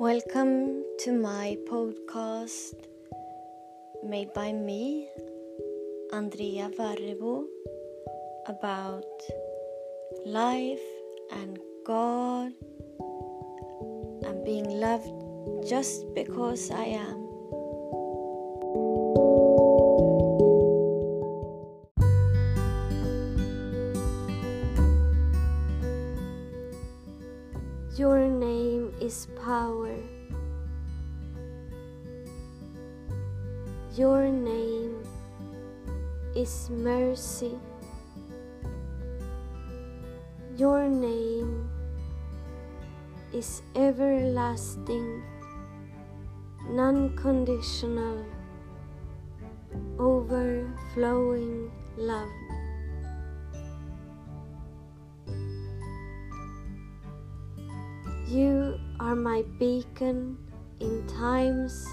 Welcome to my podcast made by me, Andrea Varrebo, about life and God and being loved just because I am. Your name is power. Your name is mercy. Your name is everlasting, non conditional, overflowing love. You are my beacon in times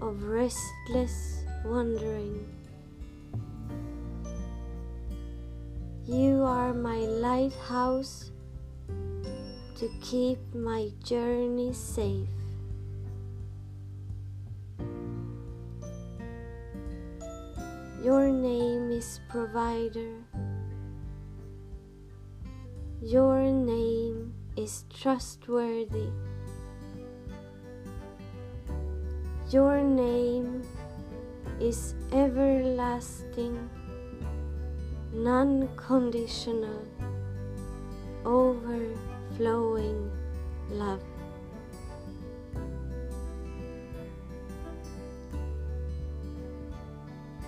of restless wandering. You are my lighthouse to keep my journey safe. Your name is provider. Your name is trustworthy. Your name is everlasting, non conditional, overflowing love.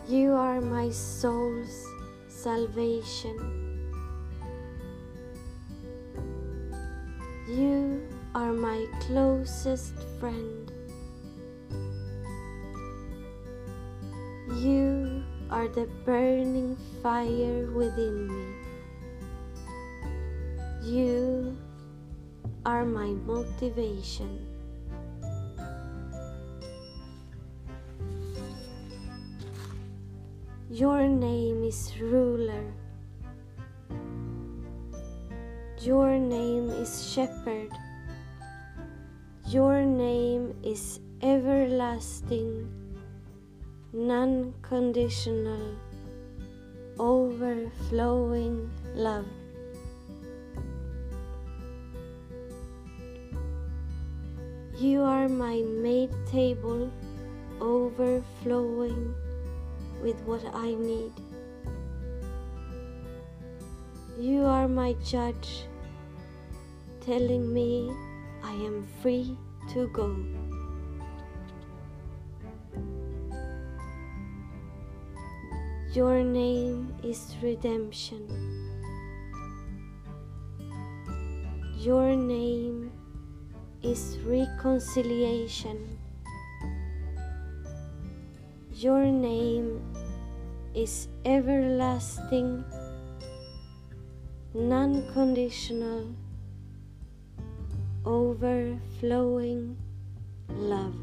You are my soul's salvation. You are my closest friend. You are the burning fire within me. You are my motivation. Your name is ruler. Your name is shepherd. Your name is everlasting, non conditional, overflowing love. You are my made table, overflowing with what I need. You are my judge, telling me I am free to go. Your name is redemption. Your name is reconciliation. Your name is everlasting, non conditional, overflowing love.